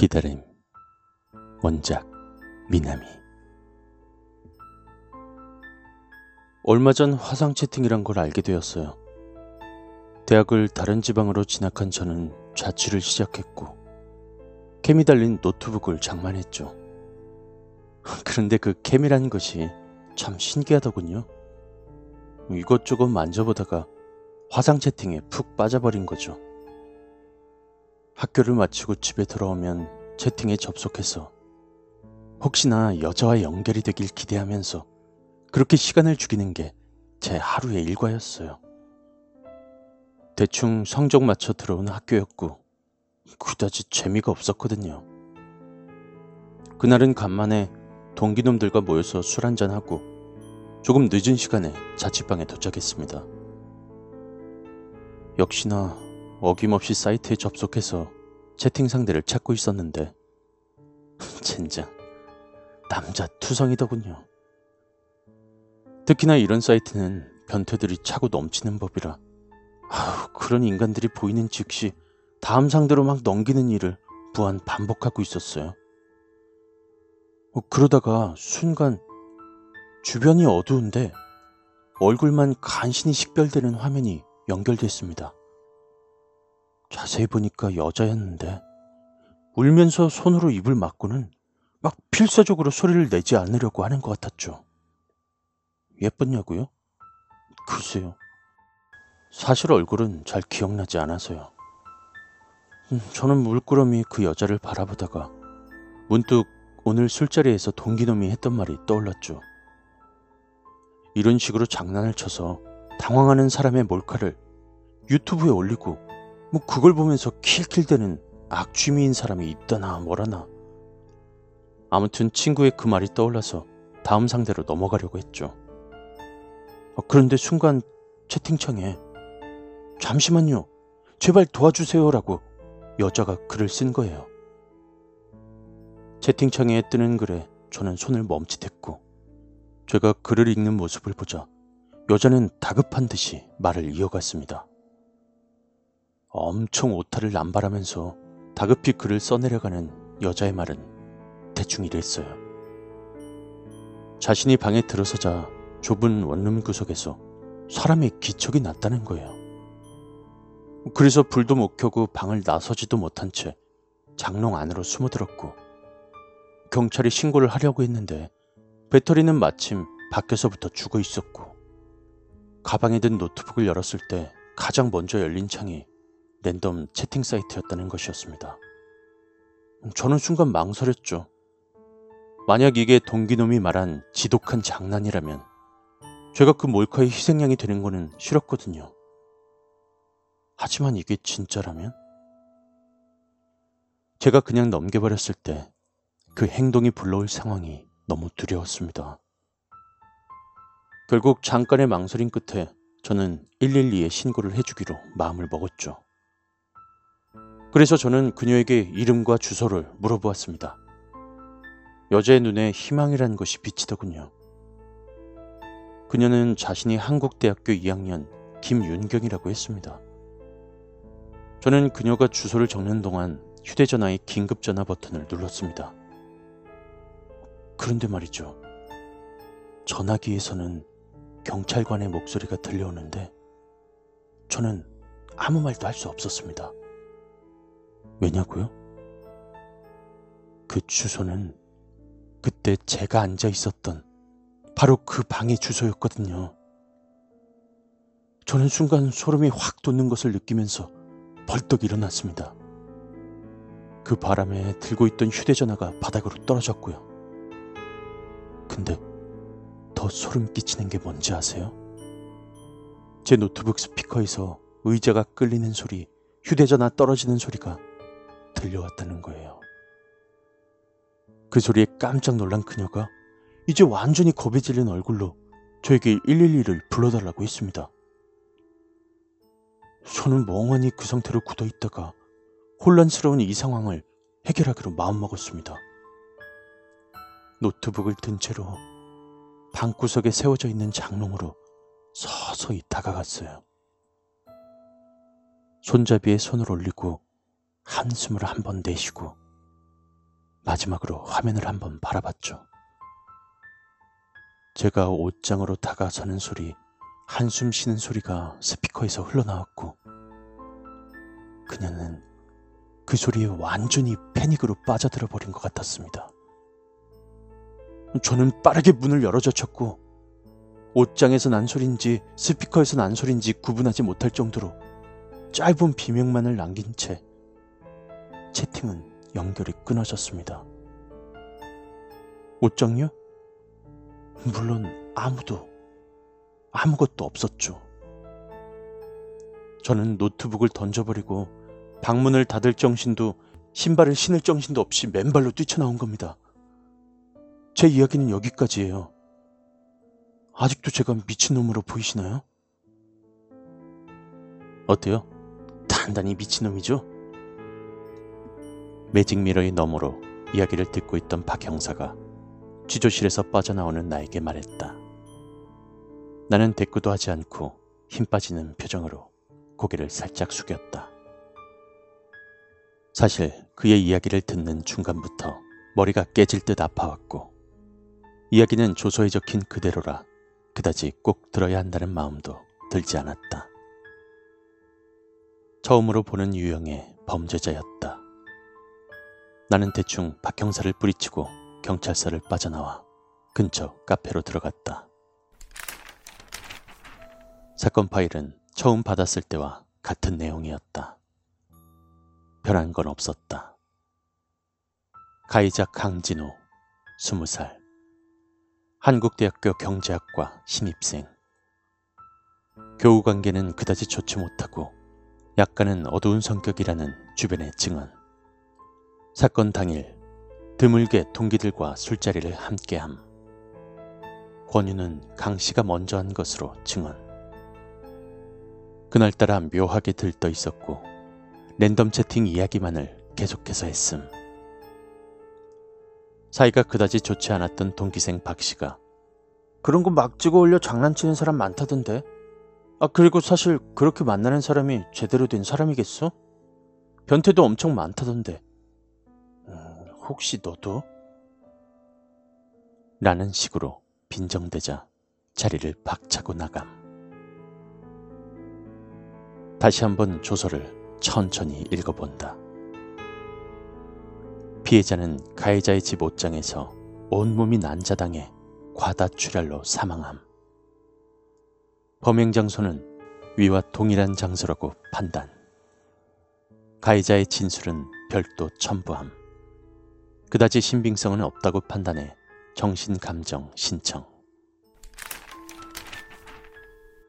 기다림 원작 미나미 얼마 전 화상 채팅이란 걸 알게 되었어요. 대학을 다른 지방으로 진학한 저는 자취를 시작했고 캠이 달린 노트북을 장만했죠. 그런데 그 캠이라는 것이 참 신기하더군요. 이것저것 만져보다가 화상 채팅에 푹 빠져버린 거죠. 학교를 마치고 집에 돌아오면 채팅에 접속해서 혹시나 여자와 연결이 되길 기대하면서 그렇게 시간을 죽이는 게 제 하루의 일과였어요. 대충 성적 맞춰 들어온 학교였고 그다지 재미가 없었거든요. 그날은 간만에 동기놈들과 모여서 술 한잔하고 조금 늦은 시간에 자취방에 도착했습니다. 역시나 어김없이 사이트에 접속해서 채팅 상대를 찾고 있었는데 젠장 남자 투성이더군요. 특히나 이런 사이트는 변태들이 차고 넘치는 법이라 아우 그런 인간들이 보이는 즉시 다음 상대로 막 넘기는 일을 무한 반복하고 있었어요. 어, 그러다가 순간 주변이 어두운데 얼굴만 간신히 식별되는 화면이 연결됐습니다. 자세히 보니까 여자였는데 울면서 손으로 입을 막고는 막 필사적으로 소리를 내지 않으려고 하는 것 같았죠. 예뻤냐고요? 글쎄요. 사실 얼굴은 잘 기억나지 않아서요. 음, 저는 물끄러미 그 여자를 바라보다가 문득 오늘 술자리에서 동기놈이 했던 말이 떠올랐죠. 이런 식으로 장난을 쳐서 당황하는 사람의 몰카를 유튜브에 올리고 뭐 그걸 보면서 킬킬대는 악취미인 사람이 있다나 뭐라나. 아무튼 친구의 그 말이 떠올라서 다음 상대로 넘어가려고 했죠. 어, 그런데 순간 채팅창에 잠시만요. 제발 도와주세요라고 여자가 글을 쓴 거예요. 채팅창에 뜨는 글에 저는 손을 멈칫했고 제가 글을 읽는 모습을 보자 여자는 다급한 듯이 말을 이어갔습니다. 엄청 오타를 남발하면서 다급히 글을 써내려가는 여자의 말은 대충 이랬어요. 자신이 방에 들어서자 좁은 원룸 구석에서 사람의 기척이 났다는 거예요. 그래서 불도 못 켜고 방을 나서지도 못한 채 장롱 안으로 숨어들었고 경찰이 신고를 하려고 했는데 배터리는 마침 밖에서부터 죽어 있었고 가방에 든 노트북을 열었을 때 가장 먼저 열린 창이 랜덤 채팅 사이트였다는 것이었습니다. 저는 순간 망설였죠. 만약 이게 동기놈이 말한 지독한 장난이라면 제가 그 몰카의 희생양이 되는 거는 싫었거든요. 하지만 이게 진짜라면? 제가 그냥 넘겨버렸을 때 그 행동이 불러올 상황이 너무 두려웠습니다. 결국 잠깐의 망설임 끝에 저는 112에 신고를 해주기로 마음을 먹었죠. 그래서 저는 그녀에게 이름과 주소를 물어보았습니다. 여자의 눈에 희망이라는 것이 비치더군요. 그녀는 자신이 한국대학교 2학년 김윤경이라고 했습니다. 저는 그녀가 주소를 적는 동안 휴대전화의 긴급전화 버튼을 눌렀습니다. 그런데 말이죠. 전화기에서는 경찰관의 목소리가 들려오는데 저는 아무 말도 할 수 없었습니다. 왜냐고요? 그 주소는 그때 제가 앉아 있었던 바로 그 방의 주소였거든요. 저는 순간 소름이 확 돋는 것을 느끼면서 벌떡 일어났습니다. 그 바람에 들고 있던 휴대전화가 바닥으로 떨어졌고요. 근데 더 소름 끼치는 게 뭔지 아세요? 제 노트북 스피커에서 의자가 끌리는 소리, 휴대전화 떨어지는 소리가 들려왔다는 거예요. 그 소리에 깜짝 놀란 그녀가 이제 완전히 겁에 질린 얼굴로 저에게 112를 불러달라고 했습니다. 저는 멍하니 그 상태로 굳어 있다가 혼란스러운 이 상황을 해결하기로 마음먹었습니다. 노트북을 든 채로 방구석에 세워져 있는 장롱으로 서서히 다가갔어요. 손잡이에 손을 올리고 한숨을 한 번 내쉬고 마지막으로 화면을 한 번 바라봤죠. 제가 옷장으로 다가서는 소리, 한숨 쉬는 소리가 스피커에서 흘러나왔고, 그녀는 그 소리에 완전히 패닉으로 빠져들어 버린 것 같았습니다. 저는 빠르게 문을 열어젖혔고, 옷장에서 난 소리인지 스피커에서 난 소리인지 구분하지 못할 정도로 짧은 비명만을 남긴 채 채팅은 연결이 끊어졌습니다. 옷장요? 물론 아무도 아무것도 없었죠. 저는 노트북을 던져버리고 방문을 닫을 정신도 신발을 신을 정신도 없이 맨발로 뛰쳐나온 겁니다. 제 이야기는 여기까지예요. 아직도 제가 미친놈으로 보이시나요? 어때요? 단단히 미친놈이죠? 매직미러의 너머로 이야기를 듣고 있던 박 형사가 지조실에서 빠져나오는 나에게 말했다. 나는 대꾸도 하지 않고 힘 빠지는 표정으로 고개를 살짝 숙였다. 사실 그의 이야기를 듣는 중간부터 머리가 깨질 듯 아파왔고 이야기는 조서에 적힌 그대로라 그다지 꼭 들어야 한다는 마음도 들지 않았다. 처음으로 보는 유형의 범죄자였다. 나는 대충 박 형사를 뿌리치고 경찰서를 빠져나와 근처 카페로 들어갔다. 사건 파일은 처음 받았을 때와 같은 내용이었다. 변한 건 없었다. 가이자 강진호, 20살. 한국대학교 경제학과 신입생. 교우 관계는 그다지 좋지 못하고 약간은 어두운 성격이라는 주변의 증언. 사건 당일 드물게 동기들과 술자리를 함께함. 권유는 강 씨가 먼저 한 것으로 증언. 그날따라 묘하게 들떠 있었고 랜덤 채팅 이야기만을 계속해서 했음. 사이가 그다지 좋지 않았던 동기생 박 씨가 그런 거 막 찍어 올려 장난치는 사람 많다던데. 아 그리고 사실 그렇게 만나는 사람이 제대로 된 사람이겠어? 변태도 엄청 많다던데. 음, 혹시 너도? 라는 식으로 빈정대자 자리를 박차고 나감. 다시 한번 조서를 천천히 읽어본다. 피해자는 가해자의 집 옷장에서 온몸이 난자당해 과다출혈로 사망함. 범행 장소는 위와 동일한 장소라고 판단. 가해자의 진술은 별도 첨부함. 그다지 신빙성은 없다고 판단해 정신 감정 신청.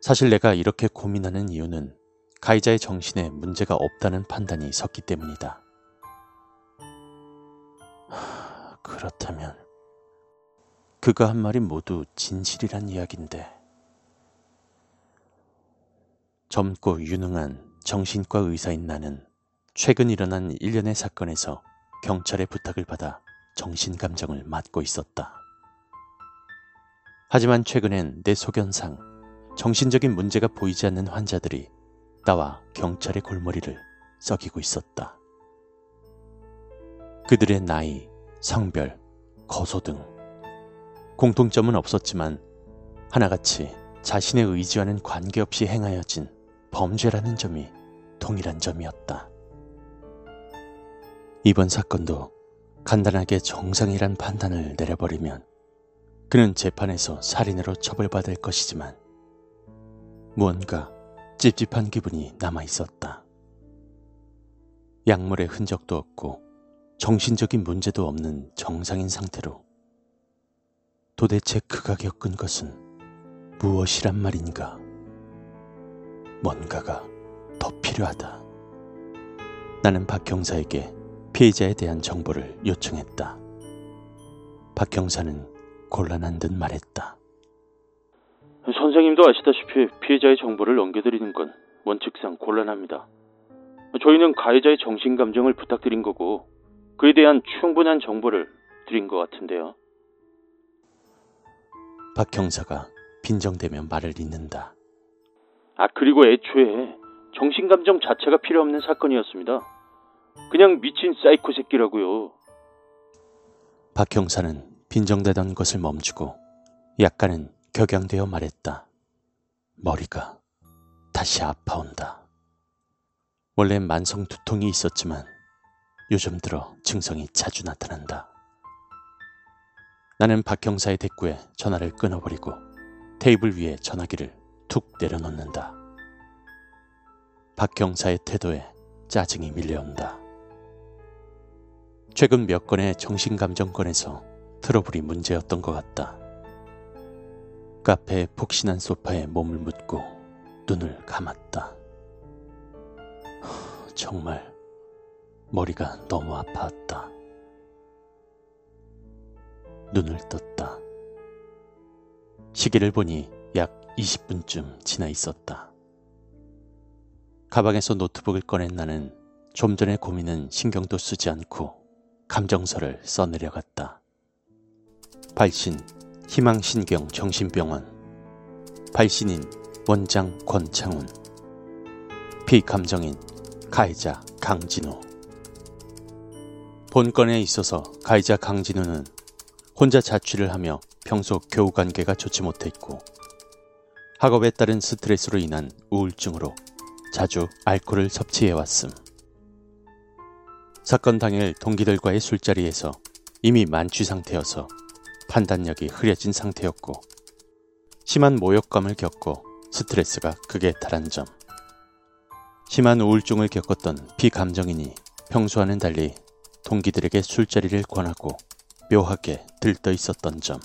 사실 내가 이렇게 고민하는 이유는 가해자의 정신에 문제가 없다는 판단이 섰기 때문이다. 하, 그렇다면 그가 한 말이 모두 진실이란 이야기인데 젊고 유능한 정신과 의사인 나는 최근 일어난 일련의 사건에서 경찰의 부탁을 받아 정신감정을 맡고 있었다. 하지만 최근엔 내 소견상 정신적인 문제가 보이지 않는 환자들이 나와 경찰의 골머리를 썩이고 있었다. 그들의 나이, 성별, 거소 등 공통점은 없었지만 하나같이 자신의 의지와는 관계없이 행하여진 범죄라는 점이 동일한 점이었다. 이번 사건도 간단하게 정상이란 판단을 내려버리면 그는 재판에서 살인으로 처벌받을 것이지만 무언가 찝찝한 기분이 남아 있었다. 약물의 흔적도 없고 정신적인 문제도 없는 정상인 상태로 도대체 그가 겪은 것은 무엇이란 말인가? 뭔가가 더 필요하다. 나는 박 형사에게 피해자에 대한 정보를 요청했다. 박 형사는 곤란한 듯 말했다. 선생님도 아시다시피 피해자의 정보를 넘겨드리는 건 원칙상 곤란합니다. 저희는 가해자의 정신 감정을 부탁드린 거고 그에 대한 충분한 정보를 드린 것 같은데요. 박 형사가 빈정대며 말을 잇는다. 아 그리고 애초에 정신 감정 자체가 필요 없는 사건이었습니다. 그냥 미친 사이코 새끼라고요. 박 형사는 빈정대던 것을 멈추고 약간은 격양되어 말했다. 머리가 다시 아파온다. 원래 만성 두통이 있었지만 요즘 들어 증상이 자주 나타난다. 나는 박 형사의 대꾸에 전화를 끊어버리고 테이블 위에 전화기를 툭 내려놓는다. 박 형사의 태도에 짜증이 밀려온다. 최근 몇 건의 정신감정건에서 트러블이 문제였던 것 같다. 카페의 폭신한 소파에 몸을 묻고 눈을 감았다. 정말 머리가 너무 아파왔다. 눈을 떴다. 시계를 보니 약 20분쯤 지나 있었다. 가방에서 노트북을 꺼낸 나는 좀 전의 고민은 신경도 쓰지 않고 감정서를 써내려갔다. 발신 희망신경 정신병원 발신인 원장 권창훈 피감정인 가해자 강진호 본건에 있어서 가해자 강진호는 혼자 자취를 하며 평소 교우 관계가 좋지 못했고 학업에 따른 스트레스로 인한 우울증으로 자주 알코올을 섭취해왔음. 사건 당일 동기들과의 술자리에서 이미 만취 상태여서 판단력이 흐려진 상태였고 심한 모욕감을 겪고 스트레스가 극에 달한 점. 심한 우울증을 겪었던 비감정인이 평소와는 달리 동기들에게 술자리를 권하고 묘하게 들떠 있었던 점.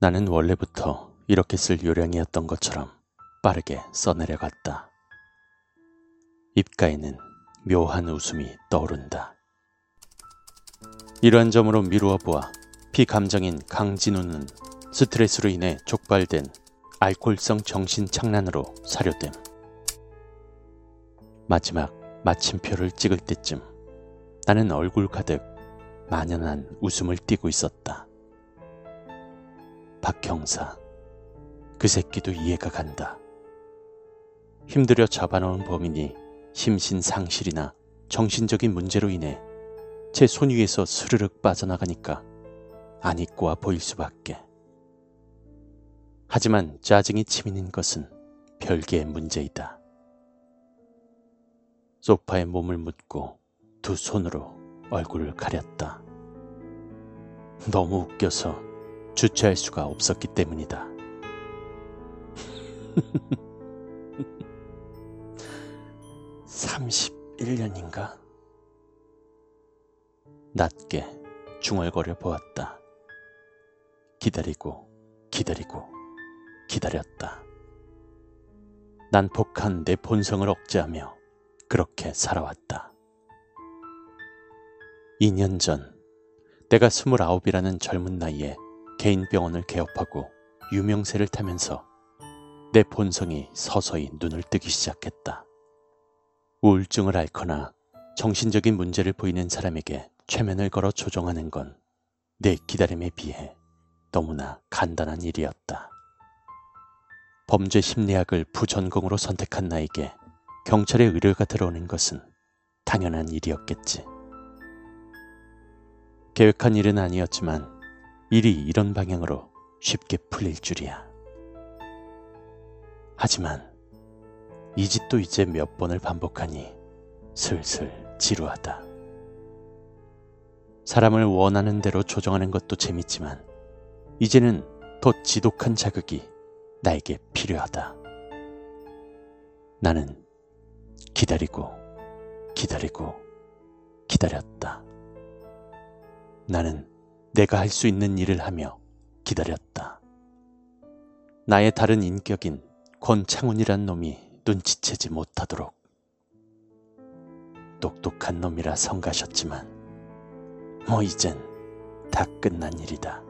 나는 원래부터 이렇게 쓸 요량이었던 것처럼 빠르게 써내려갔다. 입가에는 묘한 웃음이 떠오른다. 이러한 점으로 미루어 보아 피감정인 강진우는 스트레스로 인해 촉발된 알코올성 정신 착란으로 사료됨. 마지막 마침표를 찍을 때쯤 나는 얼굴 가득 만연한 웃음을 띠고 있었다. 박 형사, 그 새끼도 이해가 간다. 힘들여 잡아놓은 범인이 심신상실이나 정신적인 문제로 인해 제 손 위에서 스르륵 빠져나가니까 안 입고와 보일 수밖에. 하지만 짜증이 치미는 것은 별개의 문제이다. 소파에 몸을 묻고 두 손으로 얼굴을 가렸다. 너무 웃겨서 주체할 수가 없었기 때문이다. (31년인가) 낮게 중얼거려 보았다. 기다리고 기다리고 기다렸다. 난폭한 내 본성을 억제하며 그렇게 살아왔다. 2년 전 내가 29이라는 젊은 나이에 개인 병원을 개업하고 유명세를 타면서 내 본성이 서서히 눈을 뜨기 시작했다. 우울증을 앓거나 정신적인 문제를 보이는 사람에게 최면을 걸어 조정하는 건 내 기다림에 비해 너무나 간단한 일이었다. 범죄 심리학을 부전공으로 선택한 나에게 경찰의 의뢰가 들어오는 것은 당연한 일이었겠지. 계획한 일은 아니었지만 일이 이런 방향으로 쉽게 풀릴 줄이야. 하지만 이 짓도 이제 몇 번을 반복하니 슬슬 지루하다. 사람을 원하는 대로 조정하는 것도 재밌지만 이제는 더 지독한 자극이 나에게 필요하다. 나는 기다리고 기다리고 기다렸다. 나는 내가 할 수 있는 일을 하며 기다렸다. 나의 다른 인격인 권창훈이란 놈이 눈치채지 못하도록 똑똑한 놈이라 성가셨지만 뭐 이젠 다 끝난 일이다.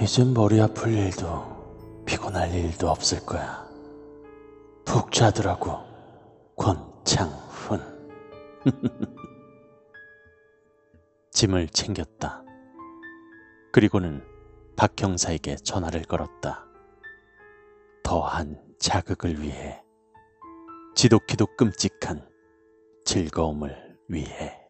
이젠 머리 아플 일도 피곤할 일도 없을 거야. 푹 자더라고, 권창훈. 짐을 챙겼다. 그리고는 박 형사에게 전화를 걸었다. 더한 자극을 위해, 지독히도 끔찍한 즐거움을 위해.